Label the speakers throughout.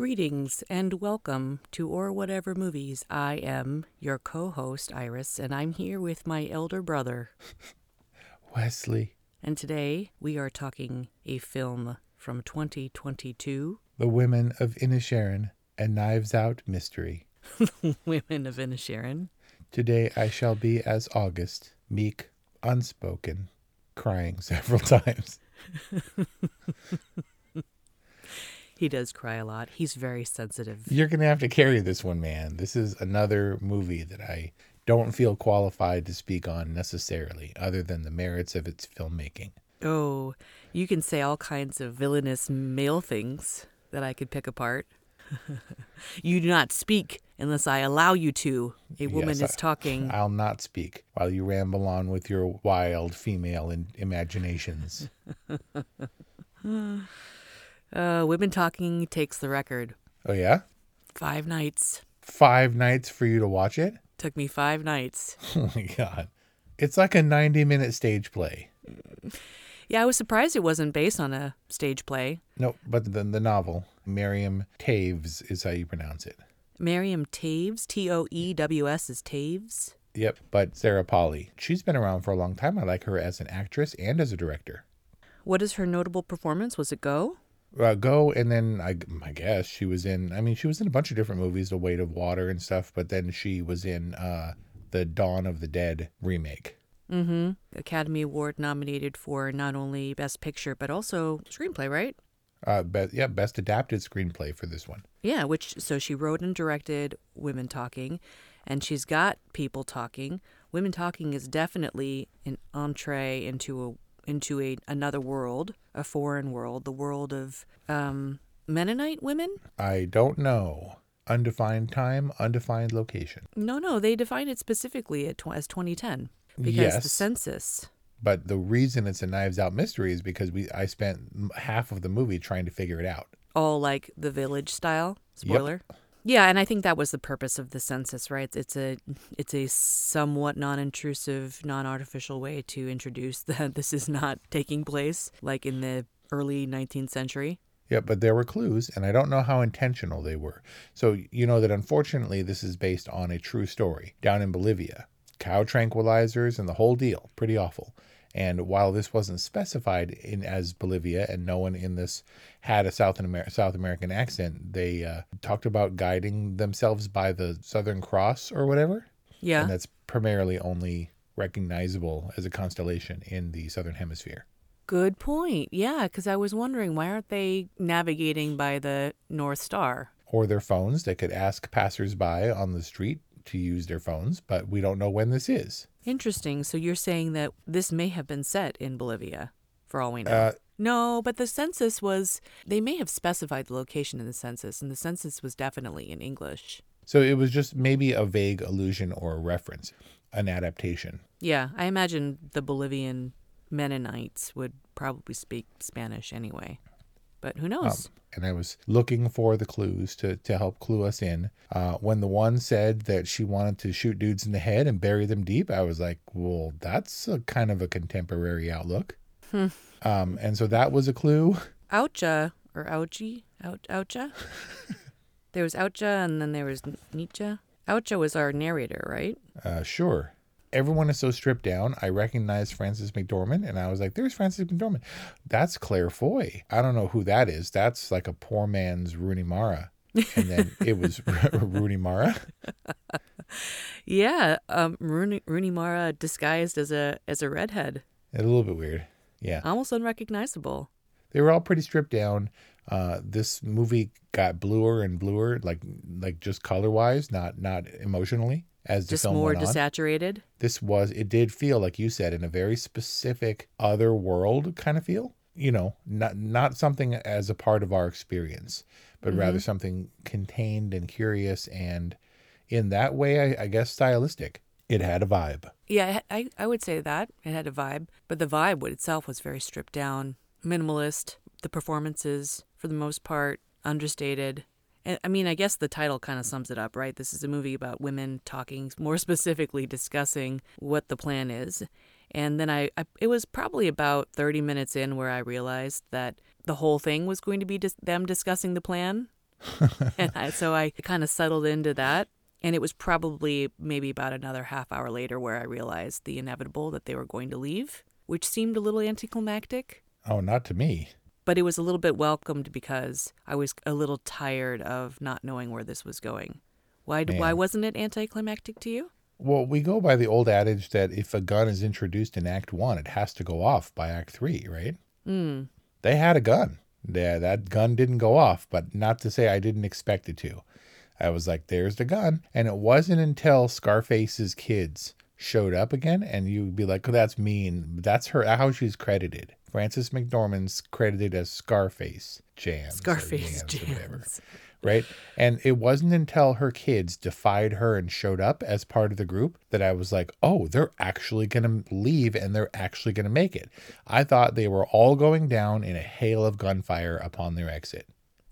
Speaker 1: Greetings and welcome to Or Whatever Movies. I am your co host, Iris, and I'm here with my elder brother,
Speaker 2: Wesley.
Speaker 1: And today we are talking a film from 2022
Speaker 2: The Women of Inisherin and Knives Out Mystery.
Speaker 1: The Women of Inisherin.
Speaker 2: Today I shall be as August, meek, unspoken, crying several times.
Speaker 1: He does cry a lot. He's very sensitive.
Speaker 2: You're going to have to carry this one, man. This is another movie that I don't feel qualified to speak on necessarily, other than the merits of its filmmaking.
Speaker 1: Oh, you can say all kinds of villainous male things that I could pick apart. you do not speak unless I allow you to. A woman
Speaker 2: Yes,
Speaker 1: is
Speaker 2: I-
Speaker 1: talking.
Speaker 2: I'll not speak while you ramble on with your wild female in- imaginations.
Speaker 1: Uh, women talking takes the record.
Speaker 2: Oh, yeah?
Speaker 1: Five nights.
Speaker 2: Five nights for you to watch it?
Speaker 1: Took me five nights.
Speaker 2: Oh my god. It's like a 90 minute stage play.
Speaker 1: Yeah, I was surprised it wasn't based on a stage play.
Speaker 2: No, but the, the novel, Miriam Toews is how you pronounce it.
Speaker 1: Miriam Toews, T O E W S is Taves.
Speaker 2: Yep, but Sarah Polley. She's been around for a long time. I like her as an actress and as a director.
Speaker 1: What is her notable performance? Was it Go?
Speaker 2: Uh, go and then I, I guess she was in. I mean, she was in a bunch of different movies, The Weight of Water and stuff. But then she was in uh, the Dawn of the Dead remake.
Speaker 1: Mm-hmm. Academy Award nominated for not only Best Picture but also screenplay, right?
Speaker 2: Uh, be, yeah, best adapted screenplay for this one.
Speaker 1: Yeah, which so she wrote and directed Women Talking, and she's got people talking. Women Talking is definitely an entree into a into a another world, a foreign world, the world of um, Mennonite women.
Speaker 2: I don't know. Undefined time, undefined location.
Speaker 1: No, no, they define it specifically at tw- as 2010 because
Speaker 2: Yes.
Speaker 1: the census.
Speaker 2: But the reason it's a Knives Out mystery is because we I spent half of the movie trying to figure it out.
Speaker 1: all like the village style
Speaker 2: Yep.
Speaker 1: Yeah and i think that was the purpose of the census right it's a it's a somewhat non-intrusive non-artificial way to introduce that this is not taking place like in the early 19th century
Speaker 2: Yeah, but there were clues, and I don't know how intentional they were. So, you know that unfortunately, this is based on a true story down in Bolivia. Cow tranquilizers and the whole deal. Pretty awful. And while this wasn't specified in as Bolivia, and no one in this had a South, Amer- South American accent, they uh, talked about guiding themselves by the Southern Cross or whatever.
Speaker 1: yeah
Speaker 2: And that's primarily only recognizable as a constellation in the Southern Hemisphere.
Speaker 1: good point yeah because i was wondering why aren't they navigating by the north star
Speaker 2: or their phones. They could ask passersby on the street to use their phones, but we don't know when this is.
Speaker 1: interesting so you're saying that this may have been set in bolivia for all we know
Speaker 2: Uh,
Speaker 1: No, but the census was, they may have specified the location in the census, and the census was definitely in English.
Speaker 2: So it was just maybe a vague allusion or a reference, an adaptation.
Speaker 1: Yeah, I imagine the Bolivian Mennonites would probably speak Spanish anyway. But who
Speaker 2: Um,
Speaker 1: knows?
Speaker 2: and I was looking for the clues to, to help clue us in. Uh, when the one said that she wanted to shoot dudes in the head and bury them deep, I was like, well, that's a kind of a contemporary outlook.
Speaker 1: Hmm.
Speaker 2: Um, and so that was a clue.
Speaker 1: Autje, or Ouchi? Out, Autje? there was Autje, and then there was Neitje. Autje was our narrator, right?
Speaker 2: Uh, sure. Everyone is so stripped down. I recognized Frances McDormand, and I was like, "There's Frances McDormand. That's Claire Foy. I don't know who that is. That's like a poor man's Rooney Mara." and then it was Rooney Mara.
Speaker 1: Yeah, um, Rooney, Rooney Mara disguised as a as a redhead,
Speaker 2: A little bit weird. Yeah.
Speaker 1: almost unrecognizable.
Speaker 2: They were all pretty stripped down. Uh, this movie got bluer and bluer, like like just color wise, not not emotionally. As the
Speaker 1: Just
Speaker 2: film
Speaker 1: more
Speaker 2: went on.
Speaker 1: desaturated.
Speaker 2: this was it did feel like you said in a very specific other world kind of feel you know not not something as a part of our experience but rather mm-hmm. something contained and curious and in that way I, I guess stylistic it had a vibe
Speaker 1: Yeah, I, I would say that it had a vibe, but the vibe would itself was very stripped down, minimalist. The performances, for the most part, understated. And I mean, I guess the title kind of sums it up, right? This is a movie about women talking, more specifically discussing what the plan is. And then I, I it was probably about 30 minutes in where I realized that the whole thing was going to be dis- them discussing the plan. and I, so I kind of settled into that. And it was probably maybe about another half hour later where I realized the inevitable that they were going to leave, which seemed a little anticlimactic.
Speaker 2: oh not to me
Speaker 1: But it was a little bit welcomed because I was a little tired of not knowing where this was going. Why, why wasn't it anticlimactic to you?
Speaker 2: well we go by the old adage that if a gun is introduced in act one it has to go off by act three right
Speaker 1: Hmm.
Speaker 2: they had a gun. Yeah, that gun didn't go off, but not to say I didn't expect it to. I was like, there's the gun. And it wasn't until Scarface's kids showed up again and you'd be like, oh, that's mean. That's her how she's credited. Frances McDormand's credited as Scarface Janz. or
Speaker 1: Scarface
Speaker 2: Janz or whatever right? And it wasn't until her kids defied her and showed up as part of the group that I was like, oh, they're actually going to leave and they're actually going to make it. I thought they were all going down in a hail of gunfire upon their exit.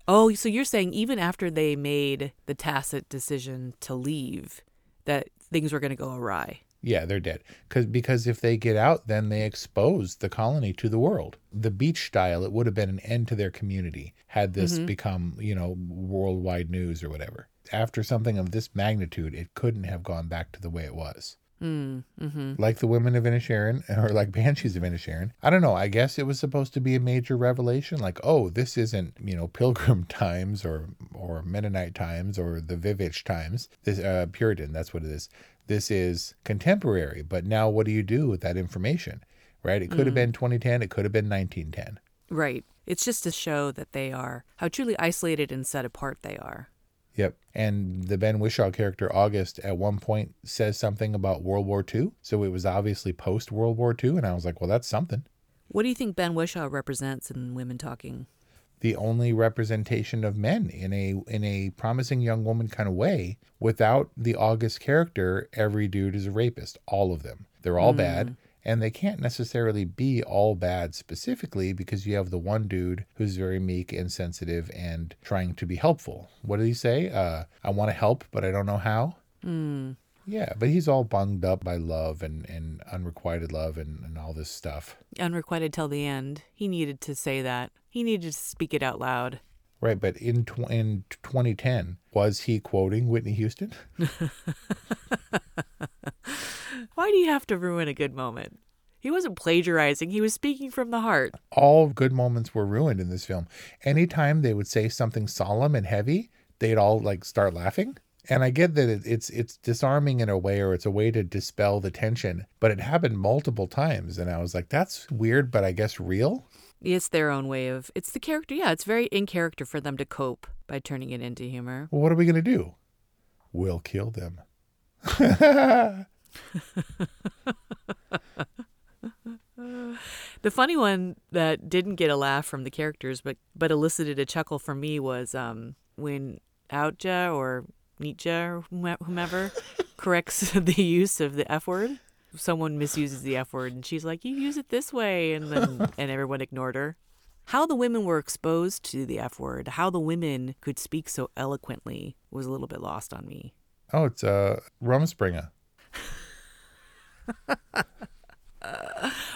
Speaker 1: Oh, so you're saying even after they made the tacit decision to leave, that things were going to go awry?
Speaker 2: Yeah, they're dead. Cause, because if they get out, then they expose the colony to the world. The beach style, it would have been an end to their community had this mm-hmm. become, you know, worldwide news or whatever. After something of this magnitude, it couldn't have gone back to the way it was.
Speaker 1: Mm, mm-hmm.
Speaker 2: like the women of Inisherin or like Banshees of Inisherin. I don't know. I guess it was supposed to be a major revelation. Like, oh, this isn't you know Pilgrim times or or Mennonite times or the Vivitch times. This uh, Puritan. That's what it is. This is contemporary. But now, what do you do with that information? Right? It could have been 2010. It could have been 1910.
Speaker 1: Right. It's just to show that they are, how truly isolated and set apart they are.
Speaker 2: Yep. And the Ben Whishaw character, August, at one point says something about World War II. So it was obviously post World War II. And I was like, well, that's something.
Speaker 1: What do you think Ben Whishaw represents in Women Talking?
Speaker 2: the only representation of men in a in a promising young woman kind of way without the august character every dude is a rapist all of them they're all bad mm. And they can't necessarily be all bad specifically because you have the one dude who's very meek and sensitive and trying to be helpful what did he say uh i want to help but i don't know how yeah but he's all bunged up by love and and unrequited love and, and all this stuff
Speaker 1: Unrequited till the end. He needed to say that. He needed to speak it out loud.
Speaker 2: Right, but in tw- in 2010, was he quoting Whitney Houston?
Speaker 1: Why do you have to ruin a good moment? He wasn't plagiarizing, he was speaking from the heart.
Speaker 2: All good moments were ruined in this film. Anytime they would say something solemn and heavy, they'd all like start laughing. And I get that it's it's disarming in a way, or it's a way to dispel the tension. But it happened multiple times, and I was like, "That's weird, but I guess real."
Speaker 1: It's their own way of, it's the character. Yeah, it's very in character for them to cope by turning it into humor.
Speaker 2: Well, what are we gonna do? We'll kill them.
Speaker 1: The funny one that didn't get a laugh from the characters, but but elicited a chuckle from me was um, when Autje or Neitje or whomever corrects the use of the F word. Someone misuses the F word, and she's like, "You use it this way," and then and everyone ignored her. How the women were exposed to the F word, how the women could speak so eloquently, was a little bit lost on me.
Speaker 2: Oh, it's uh, Rumspringa.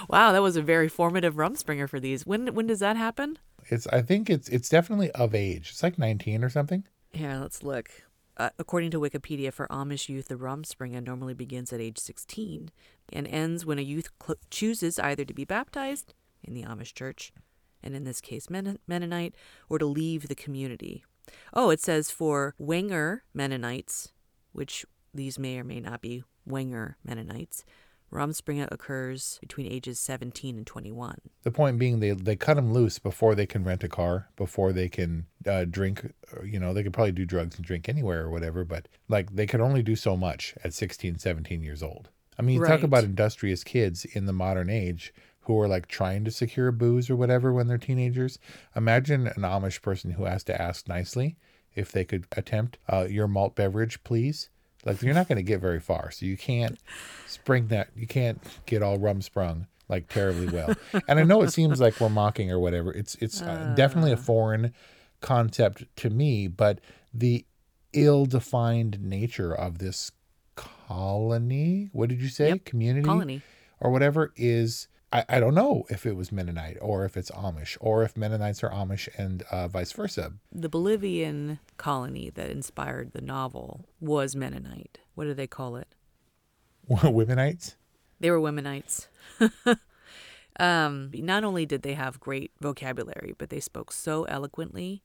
Speaker 1: Wow, that was a very formative Rumspringa for these. When when does that happen?
Speaker 2: It's I think it's it's definitely of age. It's like 19 or something.
Speaker 1: Yeah, let's look. Uh, according to Wikipedia, for Amish youth, the Rumspringa normally begins at age 16 and ends when a youth cl- chooses either to be baptized in the Amish church, and in this case Men- Mennonite, or to leave the community. Oh, it says for Wenger Mennonites, which these may or may not be Wenger Mennonites, Rumspringa occurs between ages 17 and 21.
Speaker 2: The point being, they they cut them loose before they can rent a car, before they can uh, drink. You know, they could probably do drugs and drink anywhere or whatever, but like they could only do so much at 16, 17 years old. I mean, you talk about industrious kids in the modern age who are like trying to secure booze or whatever when they're teenagers. Imagine an Amish person who has to ask nicely if they could attempt uh, your malt beverage, please. Like you're not going to get very far, so you can't spring that. You can't get all rum sprung like terribly well. and I know it seems like we're mocking or whatever. It's it's uh, definitely a foreign concept to me, but the ill-defined nature of this colony. What did you say?
Speaker 1: Yep,
Speaker 2: Community
Speaker 1: colony.
Speaker 2: or whatever is. I, I don't know if it was Mennonite or if it's Amish or if Mennonites are Amish and uh, vice versa.
Speaker 1: The Bolivian colony that inspired the novel was Mennonite. What do they call it?
Speaker 2: Womenites?
Speaker 1: They were Womenites. um, not only did they have great vocabulary, but they spoke so eloquently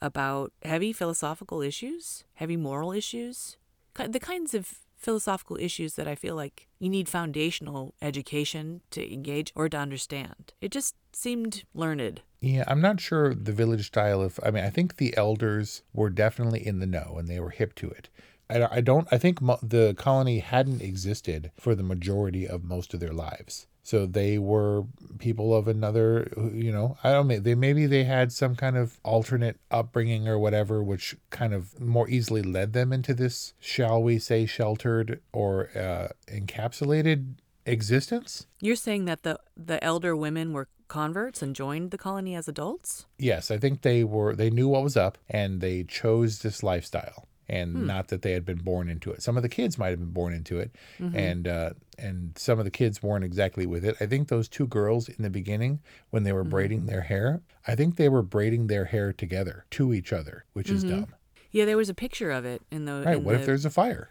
Speaker 1: about heavy philosophical issues, heavy moral issues, the kinds of philosophical issues that I feel like you need foundational education to engage or to understand. It just seemed learned.
Speaker 2: Yeah, I'm not sure the village style of. I mean, I think the elders were definitely in the know and they were hip to it. I, I don't. I think mo- the colony hadn't existed for the majority of most of their lives. So they were people of another, you know, I don't know. They maybe they had some kind of alternate upbringing or whatever, which kind of more easily led them into this, shall we say, sheltered or uh, encapsulated existence.
Speaker 1: You're saying that the the elder women were converts and joined the colony as adults?
Speaker 2: Yes, I think they were they knew what was up and they chose this lifestyle and hmm. not that they had been born into it. Some of the kids might have been born into it mm-hmm. and uh and some of the kids weren't exactly with it. I think those two girls in the beginning when they were mm-hmm. braiding their hair, I think they were braiding their hair together to each other, which is mm-hmm. dumb.
Speaker 1: Yeah, there was a picture of it in the
Speaker 2: Right,
Speaker 1: in
Speaker 2: what
Speaker 1: the,
Speaker 2: if there's a fire?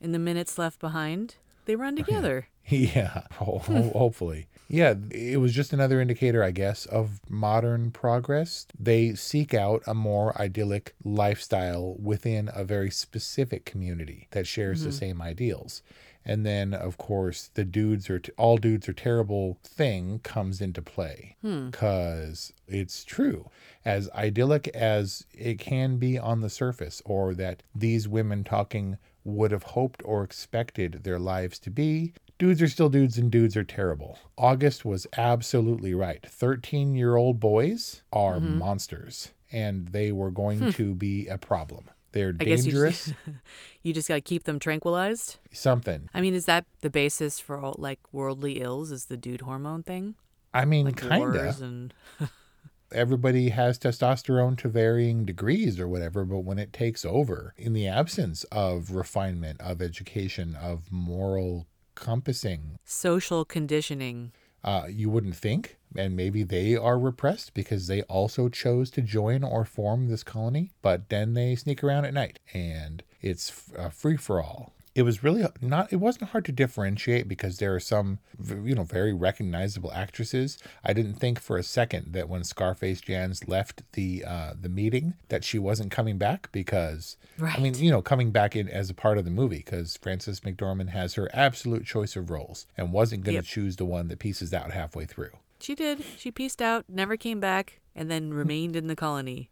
Speaker 1: in the minutes left behind. They run oh, together.
Speaker 2: Yeah, ho- ho- hopefully. Yeah, it was just another indicator, I guess, of modern progress. They seek out a more idyllic lifestyle within a very specific community that shares the mm-hmm. same ideals. And then, of course, the dudes are t- all dudes are terrible thing comes into play hmm. because it's true. As idyllic as it can be on the surface, or that these women talking would have hoped or expected their lives to be, dudes are still dudes and dudes are terrible. August was absolutely right. 13 year old boys are
Speaker 1: Mm-hmm.
Speaker 2: monsters, and they were going to be a problem. They're
Speaker 1: Hmm. I guess you
Speaker 2: dangerous.
Speaker 1: just, you just got to keep them tranquilized.
Speaker 2: something.
Speaker 1: I mean, is that the basis for all like worldly ills? Is the dude hormone thing?
Speaker 2: I mean,
Speaker 1: Like
Speaker 2: kind
Speaker 1: wars
Speaker 2: of.
Speaker 1: and
Speaker 2: Everybody has testosterone to varying degrees or whatever, but when it takes over, in the absence of refinement, of education, of moral compassing,
Speaker 1: social conditioning.
Speaker 2: uh, you wouldn't think. And maybe they are repressed because they also chose to join or form this colony, but then they sneak around at night and it's uh, free for all. It was really not, it wasn't hard to differentiate because there are some, you know, very recognizable actresses. I didn't think for a second that when Scarface Janz left the uh, the meeting that she wasn't coming back because, right. I mean, you know, coming back in as a part of the movie because Frances McDormand has her absolute choice of roles and wasn't going to
Speaker 1: Yep.
Speaker 2: choose the one that pieces out halfway through.
Speaker 1: She did. She pieced out, never came back, and then remained in the colony.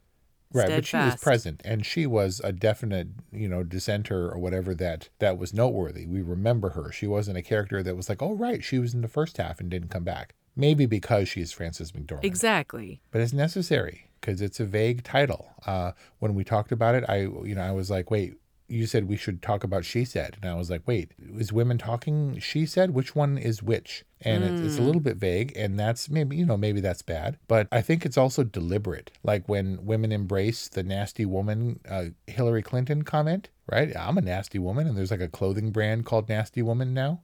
Speaker 2: Right, but she was present and she was a definite, you know, dissenter or whatever that that was noteworthy. We remember her. She wasn't a character that was like, "Oh right, she was in the first half and didn't come back." Maybe because she she's Frances McDormand.
Speaker 1: Exactly.
Speaker 2: but it's necessary because it's a vague title. Uh, when we talked about it, I you know I was like, wait, you said we should talk about she said, and I was like, wait, is women talking she said? Which one is which? And it, it's a little bit vague, and that's maybe you know maybe that's bad, but I think it's also deliberate. Like when women embrace the nasty woman uh, Hillary Clinton comment. Right, I'm a nasty woman, and there's like a clothing brand called Nasty Woman now.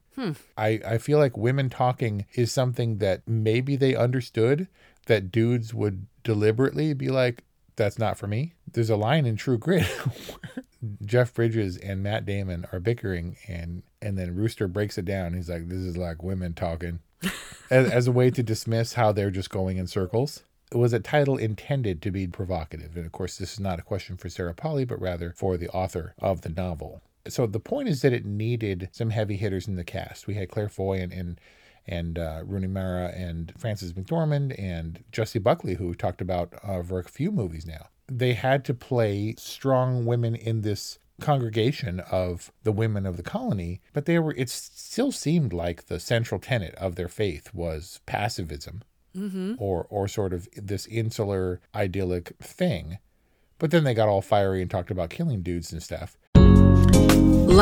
Speaker 2: I, I feel like women talking is something that maybe they understood that dudes would deliberately be like, that's not for me. There's a line in True Grit where Jeff Bridges and Matt Damon are bickering and and then Rooster breaks it down. He's like, this is like women talking as, as a way to dismiss how they're just going in circles. It was a title intended to be provocative. And of course, this is not a question for Sarah Polley, but rather for the author of the novel. So the point is that it needed some heavy hitters in the cast. We had Claire Foy and and, and uh, Rooney Mara and Frances McDormand and Jessie Buckley, who we talked about uh, for a few movies now. They had to play strong women in this congregation of the women of the colony, but they were it still seemed like the central tenet of their faith was passivism,
Speaker 1: Mm-hmm.
Speaker 2: or or sort of this insular idyllic thing. But then they got all fiery and talked about killing dudes and stuff.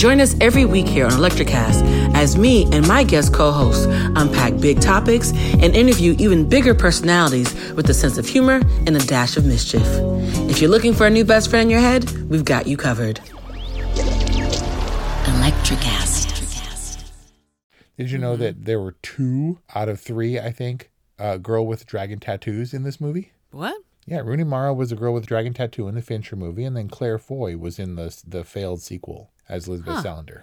Speaker 3: Join us every week here on Electricast as me and my guest co hosts unpack big topics and interview even bigger personalities with a sense of humor and a dash of mischief. If you're looking for a new best friend in your head, we've got you covered. Electricast.
Speaker 2: Did you know that there were two out of three, I think, uh, girl with dragon tattoos in this movie?
Speaker 1: What?
Speaker 2: Yeah, Rooney Mara was a girl with dragon tattoo in the Fincher movie, and then Claire Foy was in the the failed sequel as Elizabeth
Speaker 1: Huh.
Speaker 2: Salander.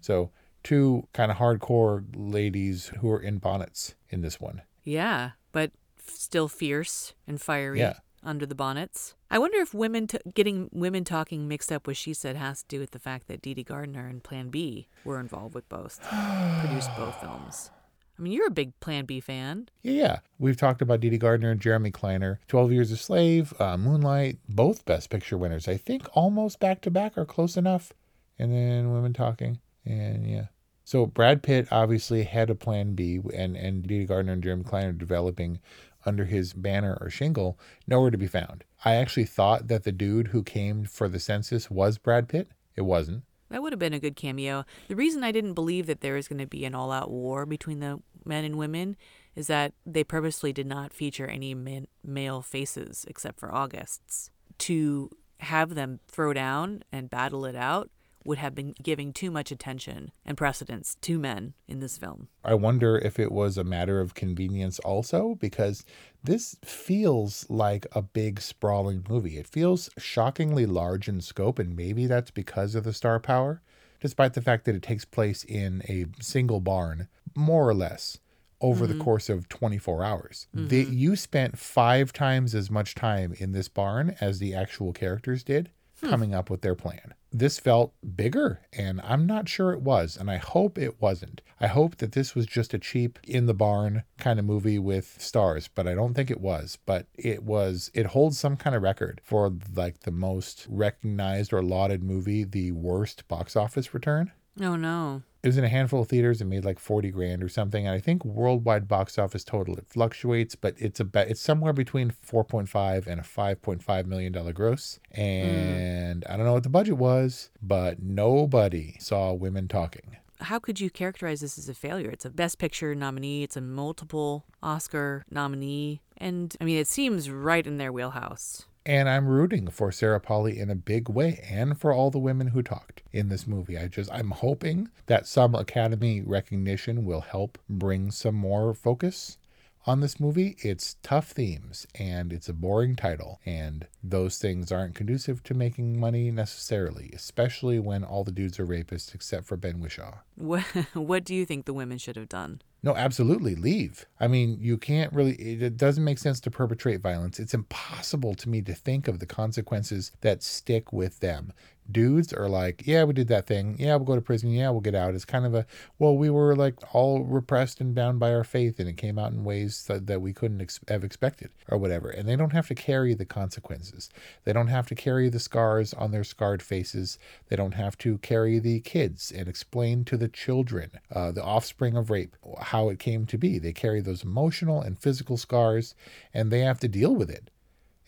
Speaker 2: So two kind of hardcore ladies who are in bonnets in this one.
Speaker 1: Yeah, but still fierce and fiery
Speaker 2: Yeah.
Speaker 1: under the bonnets. I wonder if women t- getting women talking mixed up with she said has to do with the fact that Dede Gardner and Plan B were involved with both, produced both films. I mean, you're a big Plan B fan.
Speaker 2: Yeah, yeah. We've talked about Dede Gardner and Jeremy Kleiner. 12 Years a Slave, uh, Moonlight, both Best Picture winners. I think almost back to back or close enough. And then Women Talking. And yeah. So Brad Pitt obviously had a plan B, and, and Dee Gardner and Jeremy Klein are developing under his banner or shingle, nowhere to be found. I actually thought that the dude who came for the census was Brad Pitt. It wasn't.
Speaker 1: That would have been a good cameo. The reason I didn't believe that there was going to be an all out war between the men and women is that they purposely did not feature any man- male faces except for August's. To have them throw down and battle it out would have been giving too much attention and precedence to men in this film.
Speaker 2: I wonder if it was a matter of convenience also, because this feels like a big, sprawling movie. It feels shockingly large in scope, and maybe that's because of the star power, despite the fact that it takes place in a single barn, more or less. Over the mm-hmm. course of 24 hours, mm-hmm. the, you spent five times as much time in this barn as the actual characters did Hmm. coming up with their plan. This felt bigger, and I'm not sure it was, and I hope it wasn't. I hope that this was just a cheap in the barn kind of movie with stars, but I don't think it was. But it was, it holds some kind of record for like the most recognized or lauded movie, the worst box office return.
Speaker 1: Oh no.
Speaker 2: It was in a handful of theaters and made like 40 grand or something. And I think worldwide box office total, it fluctuates, but it's about, it's somewhere between 4.5 and a 5.5 million dollar gross. And I don't know what the budget was, but nobody saw women talking.
Speaker 1: How could you characterize this as a failure? It's a Best Picture nominee, it's a multiple Oscar nominee, and I mean, it seems right in their wheelhouse.
Speaker 2: And I'm rooting for Sarah Polley in a big way and for all the women who talked in this movie. I just, I'm hoping that some Academy recognition will help bring some more focus on this movie. It's tough themes and it's a boring title, and those things aren't conducive to making money necessarily, especially when all the dudes are rapists except for Ben Whishaw.
Speaker 1: What, what do you think the women should have done?
Speaker 2: No, absolutely. Leave. I mean, you can't really, it doesn't make sense to perpetrate violence. It's impossible to me to think of the consequences that stick with them. Dudes are like, yeah, we did that thing. Yeah, we'll go to prison. Yeah, we'll get out. It's kind of a, well, we were like all repressed and bound by our faith, and it came out in ways that, that we couldn't ex- have expected or whatever. And they don't have to carry the consequences. They don't have to carry the scars on their scarred faces. They don't have to carry the kids and explain to the children, uh, the offspring of rape, how it came to be. They carry those emotional and physical scars, and they have to deal with it.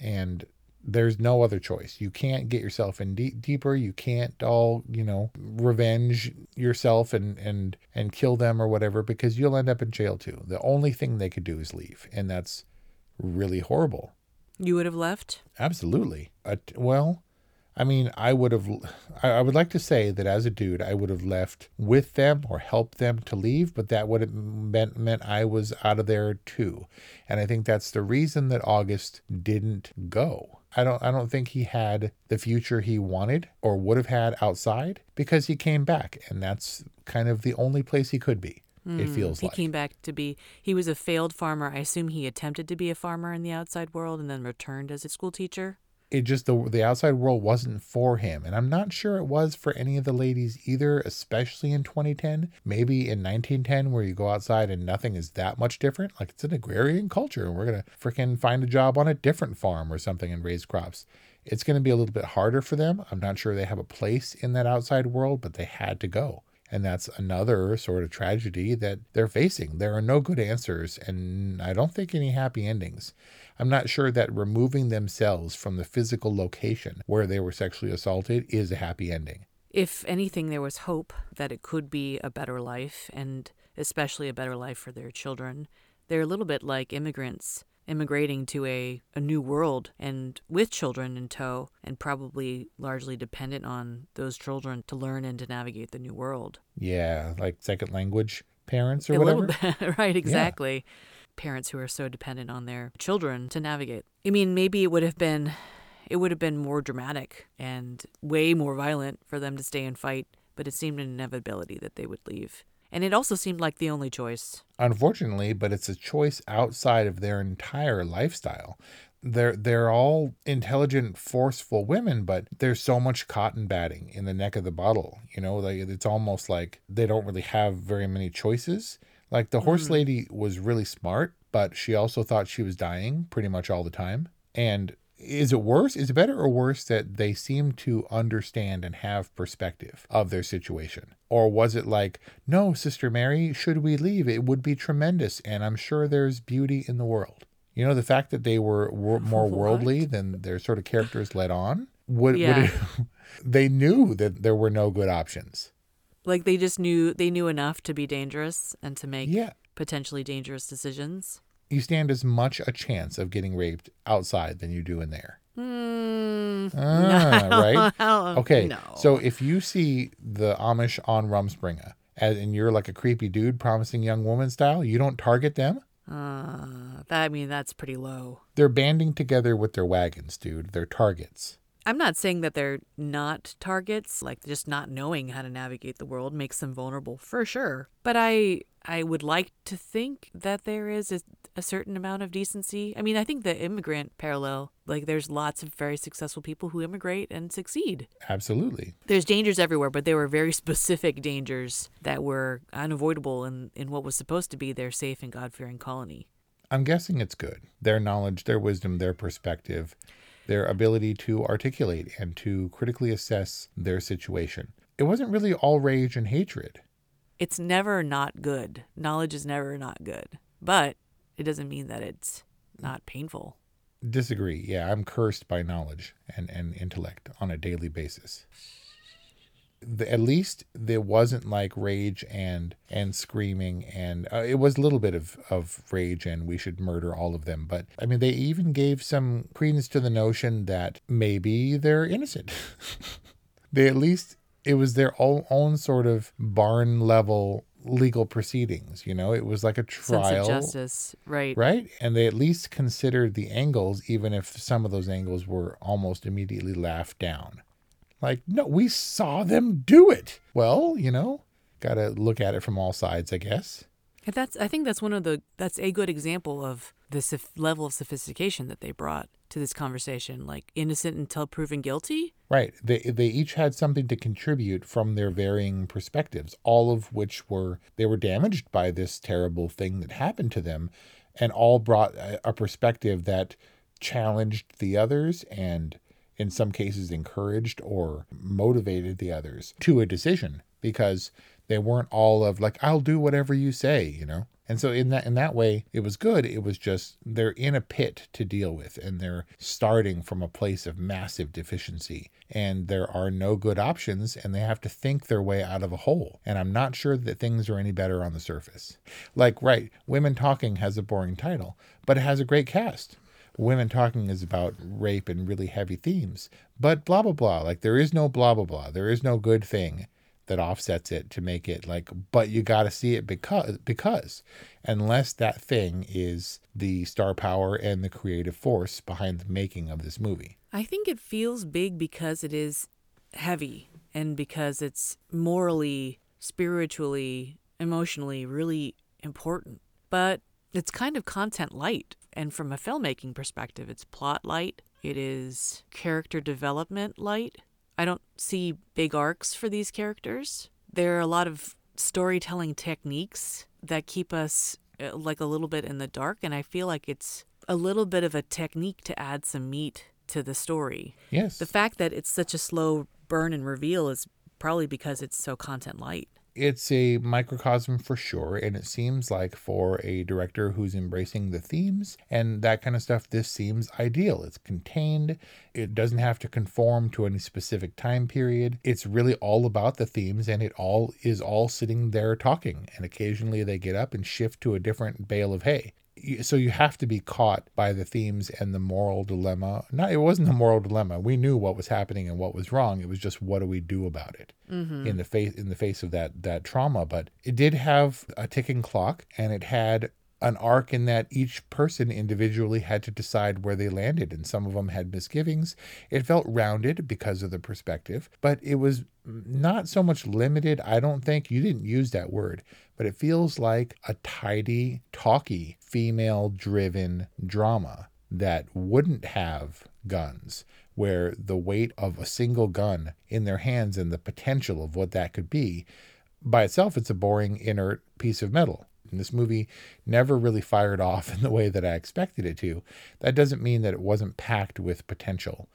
Speaker 2: And there's no other choice. You can't get yourself in deep, deeper. You can't all, you know, revenge yourself and and and kill them or whatever because you'll end up in jail too. The only thing they could do is leave, and that's really horrible.
Speaker 1: You would have left?
Speaker 2: Absolutely. Uh, well, I mean, I would have, I would like to say that as a dude, I would have left with them or helped them to leave, but that would have meant, meant I was out of there too. And I think that's the reason that August didn't go. I don't, I don't think he had the future he wanted or would have had outside because he came back. And that's kind of the only place he could be. Mm, it feels like
Speaker 1: he
Speaker 2: like.
Speaker 1: came back to be, he was a failed farmer. I assume he attempted to be a farmer in the outside world and then returned as a school teacher
Speaker 2: it just the the outside world wasn't for him. And i'm not sure it was for any of the ladies either especially in 2010 maybe in 1910 where you go outside and nothing is that much different. Like it's an agrarian culture. And we're going to freaking find a job on a different farm or something and raise crops. It's going to be a little bit harder for them. I'm not sure they have a place in that outside world but they had to go. And that's another sort of tragedy that they're facing. There are no good answers, and I don't think any happy endings. I'm not sure that removing themselves from the physical location where they were sexually assaulted is a happy ending.
Speaker 1: If anything, there was hope that it could be a better life, and especially a better life for their children. They're a little bit like immigrants immigrating to a, a new world and with children in tow, and probably largely dependent on those children to learn and to navigate the new world.
Speaker 2: Yeah, like second language parents or
Speaker 1: a
Speaker 2: whatever.
Speaker 1: Bit, right, exactly. Yeah parents who are so dependent on their children to navigate. I mean, maybe it would have been it would have been more dramatic and way more violent for them to stay and fight, but it seemed an inevitability that they would leave. And it also seemed like the only choice.
Speaker 2: Unfortunately, but it's a choice outside of their entire lifestyle. They're they're all intelligent, forceful women, but there's so much cotton batting in the neck of the bottle. You know, like it's almost like they don't really have very many choices like the horse mm. lady was really smart, but she also thought she was dying pretty much all the time. And is it worse? Is it better or worse that they seem to understand and have perspective of their situation? Or was it like, no, Sister Mary, should we leave? It would be tremendous, and I'm sure there's beauty in the world. You know, the fact that they were more worldly than their sort of characters led on, would, yeah. would it, they knew that there were no good options.
Speaker 1: Like they just knew they knew enough to be dangerous and to make yeah. potentially dangerous decisions.
Speaker 2: You stand as much a chance of getting raped outside than you do in there.
Speaker 1: Mm, ah, no,
Speaker 2: right? Okay. No. So if you see the Amish on Rumspringa and you're like a creepy dude promising young woman style, you don't target them?
Speaker 1: Uh, that, I mean, that's pretty low.
Speaker 2: They're banding together with their wagons, dude. They're targets.
Speaker 1: I'm not saying that they're not targets, like just not knowing how to navigate the world makes them vulnerable for sure. But I I would like to think that there is a, a certain amount of decency. I mean, I think the immigrant parallel, like there's lots of very successful people who immigrate and succeed.
Speaker 2: Absolutely.
Speaker 1: There's dangers everywhere, but there were very specific dangers that were unavoidable in, in what was supposed to be their safe and God fearing colony.
Speaker 2: I'm guessing it's good. Their knowledge, their wisdom, their perspective their ability to articulate and to critically assess their situation. It wasn't really all rage and hatred.
Speaker 1: It's never not good. Knowledge is never not good. But it doesn't mean that it's not painful.
Speaker 2: Disagree. Yeah, I'm cursed by knowledge and, and intellect on a daily basis the, at least there wasn't like rage and and screaming and uh, it was a little bit of of rage and we should murder all of them but i mean they even gave some credence to the notion that maybe they're innocent they at least it was their own, own sort of barn level legal proceedings. You know, it was like a trial.
Speaker 1: justice, right?
Speaker 2: Right, and they at least considered the angles, even if some of those angles were almost immediately laughed down. Like, no, we saw them do it. Well, you know, got to look at it from all sides, I guess.
Speaker 1: That's I think that's one of the that's a good example of the level of sophistication that they brought to this conversation. Like innocent until proven guilty.
Speaker 2: Right. They they each had something to contribute from their varying perspectives, all of which were they were damaged by this terrible thing that happened to them, and all brought a, a perspective that challenged the others and in some cases encouraged or motivated the others to a decision because they weren't all of like I'll do whatever you say, you know. And so in that in that way it was good. It was just they're in a pit to deal with and they're starting from a place of massive deficiency and there are no good options and they have to think their way out of a hole. And I'm not sure that things are any better on the surface. Like right, Women Talking has a boring title, but it has a great cast women talking is about rape and really heavy themes, but blah, blah, blah. Like there is no blah, blah, blah. There is no good thing that offsets it to make it like, but you got to see it because, because unless that thing is the star power and the creative force behind the making of this movie.
Speaker 1: I think it feels big because it is heavy and because it's morally, spiritually, emotionally really important. But it's kind of content light. And from a filmmaking perspective, it's plot light, it is character development light. I don't see big arcs for these characters. There are a lot of storytelling techniques that keep us uh, like a little bit in the dark. And I feel like it's a little bit of a technique to add some meat to the story.
Speaker 2: Yes.
Speaker 1: The fact that it's such a slow burn and reveal is probably because it's so content light
Speaker 2: it's a microcosm for sure and it seems like for a director who's embracing the themes and that kind of stuff this seems ideal. It's contained. It doesn't have to conform to any specific time period. It's really all about the themes and it all is all sitting there talking and occasionally they get up and shift to a different bale of hay so you have to be caught by the themes and the moral dilemma. Not it wasn't a moral dilemma. We knew what was happening and what was wrong. It was just what do we do about it mm-hmm. in the face in the face of that that trauma. But it did have a ticking clock, and it had an arc in that each person individually had to decide where they landed, and some of them had misgivings. It felt rounded because of the perspective, but it was not so much limited. I don't think you didn't use that word, but it feels like a tidy, talky, female driven drama that wouldn't have guns, where the weight of a single gun in their hands and the potential of what that could be by itself, it's a boring, inert piece of metal and this movie never really fired off in the way that I expected it to. That doesn't mean that it wasn't packed with potential.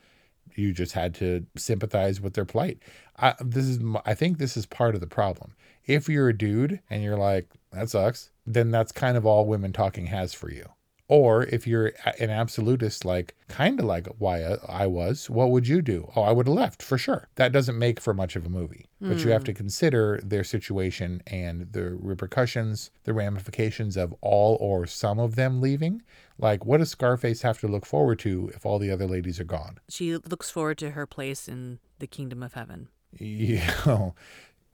Speaker 2: You just had to sympathize with their plight. I, this is, I think, this is part of the problem. If you're a dude and you're like, that sucks, then that's kind of all women talking has for you. Or if you're an absolutist, like kind of like why I was, what would you do? Oh, I would have left for sure. That doesn't make for much of a movie. Mm. But you have to hmm. consider their situation and the repercussions, the ramifications of all or some of them leaving. Like, what does Scarface have to look forward to if all the other ladies are gone?
Speaker 1: She looks forward to her place in the kingdom of heaven.
Speaker 2: Yeah.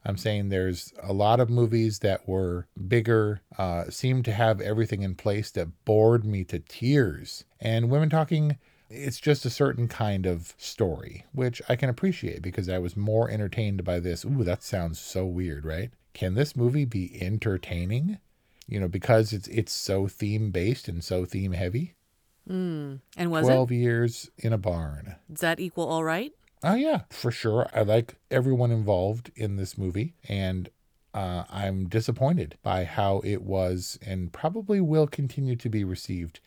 Speaker 2: I'm saying there's a lot of movies that were bigger, uh, seemed to have everything in place that bored me to tears. And Women Talking, it's just a certain kind of story, which I can appreciate because I was more entertained by this. Ooh, that sounds so weird, right? Can this movie be entertaining? You know, because it's it's so theme based and so theme heavy.
Speaker 1: Mm. And was
Speaker 2: 12 it? years in a barn.
Speaker 1: Does that equal all right?
Speaker 2: Oh, yeah, for sure. I like everyone involved in this movie, and uh, I'm disappointed by how it was and probably will continue to be received.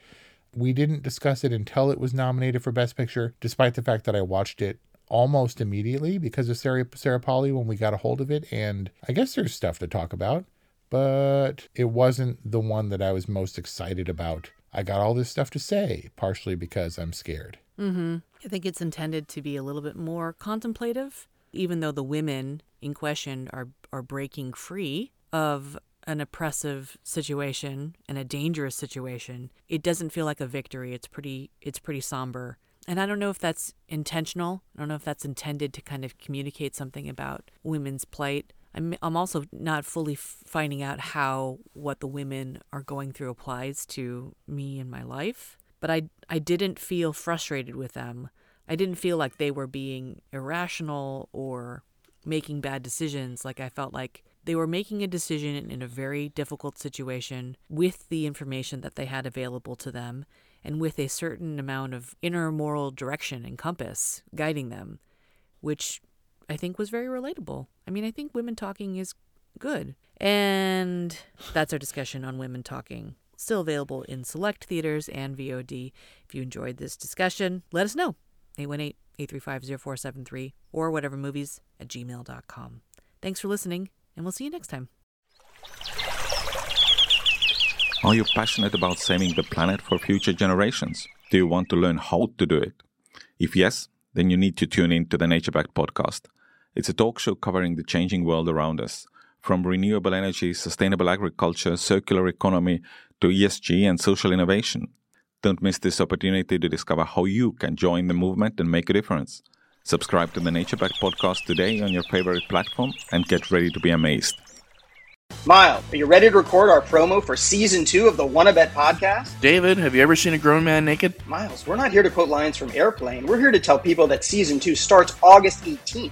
Speaker 2: We didn't discuss it until it was nominated for Best Picture, despite the fact that I watched it almost immediately because of Sarah, Sarah Polley when we got a hold of it. And I guess there's stuff to talk about, but it wasn't the one that I was most excited about. I got all this stuff to say, partially because I'm scared.
Speaker 1: Mm-hmm. I think it's intended to be a little bit more contemplative, even though the women in question are are breaking free of an oppressive situation and a dangerous situation. It doesn't feel like a victory. It's pretty it's pretty somber. And I don't know if that's intentional. I don't know if that's intended to kind of communicate something about women's plight. I'm I'm also not fully finding out how what the women are going through applies to me in my life but I I didn't feel frustrated with them. I didn't feel like they were being irrational or making bad decisions. Like I felt like they were making a decision in a very difficult situation with the information that they had available to them and with a certain amount of inner moral direction and compass guiding them, which I think was very relatable. I mean, I think women talking is good. And that's our discussion on women talking still available in select theaters and VOD. If you enjoyed this discussion, let us know. 818 835 0473 or whatever movies at gmail.com. Thanks for listening, and we'll see you next time.
Speaker 4: Are you passionate about saving the planet for future generations? Do you want to learn how to do it? If yes, then you need to tune in to the Nature Backed podcast. It's a talk show covering the changing world around us, from renewable energy, sustainable agriculture, circular economy to ESG and social innovation. Don't miss this opportunity to discover how you can join the movement and make a difference. Subscribe to the Nature Back podcast today on your favorite platform and get ready to be amazed.
Speaker 5: Miles, are you ready to record our promo for season two of the Wanna Bet podcast?
Speaker 6: David, have you ever seen a grown man naked?
Speaker 5: Miles, we're not here to quote lines from Airplane. We're here to tell people that season two starts August 18th.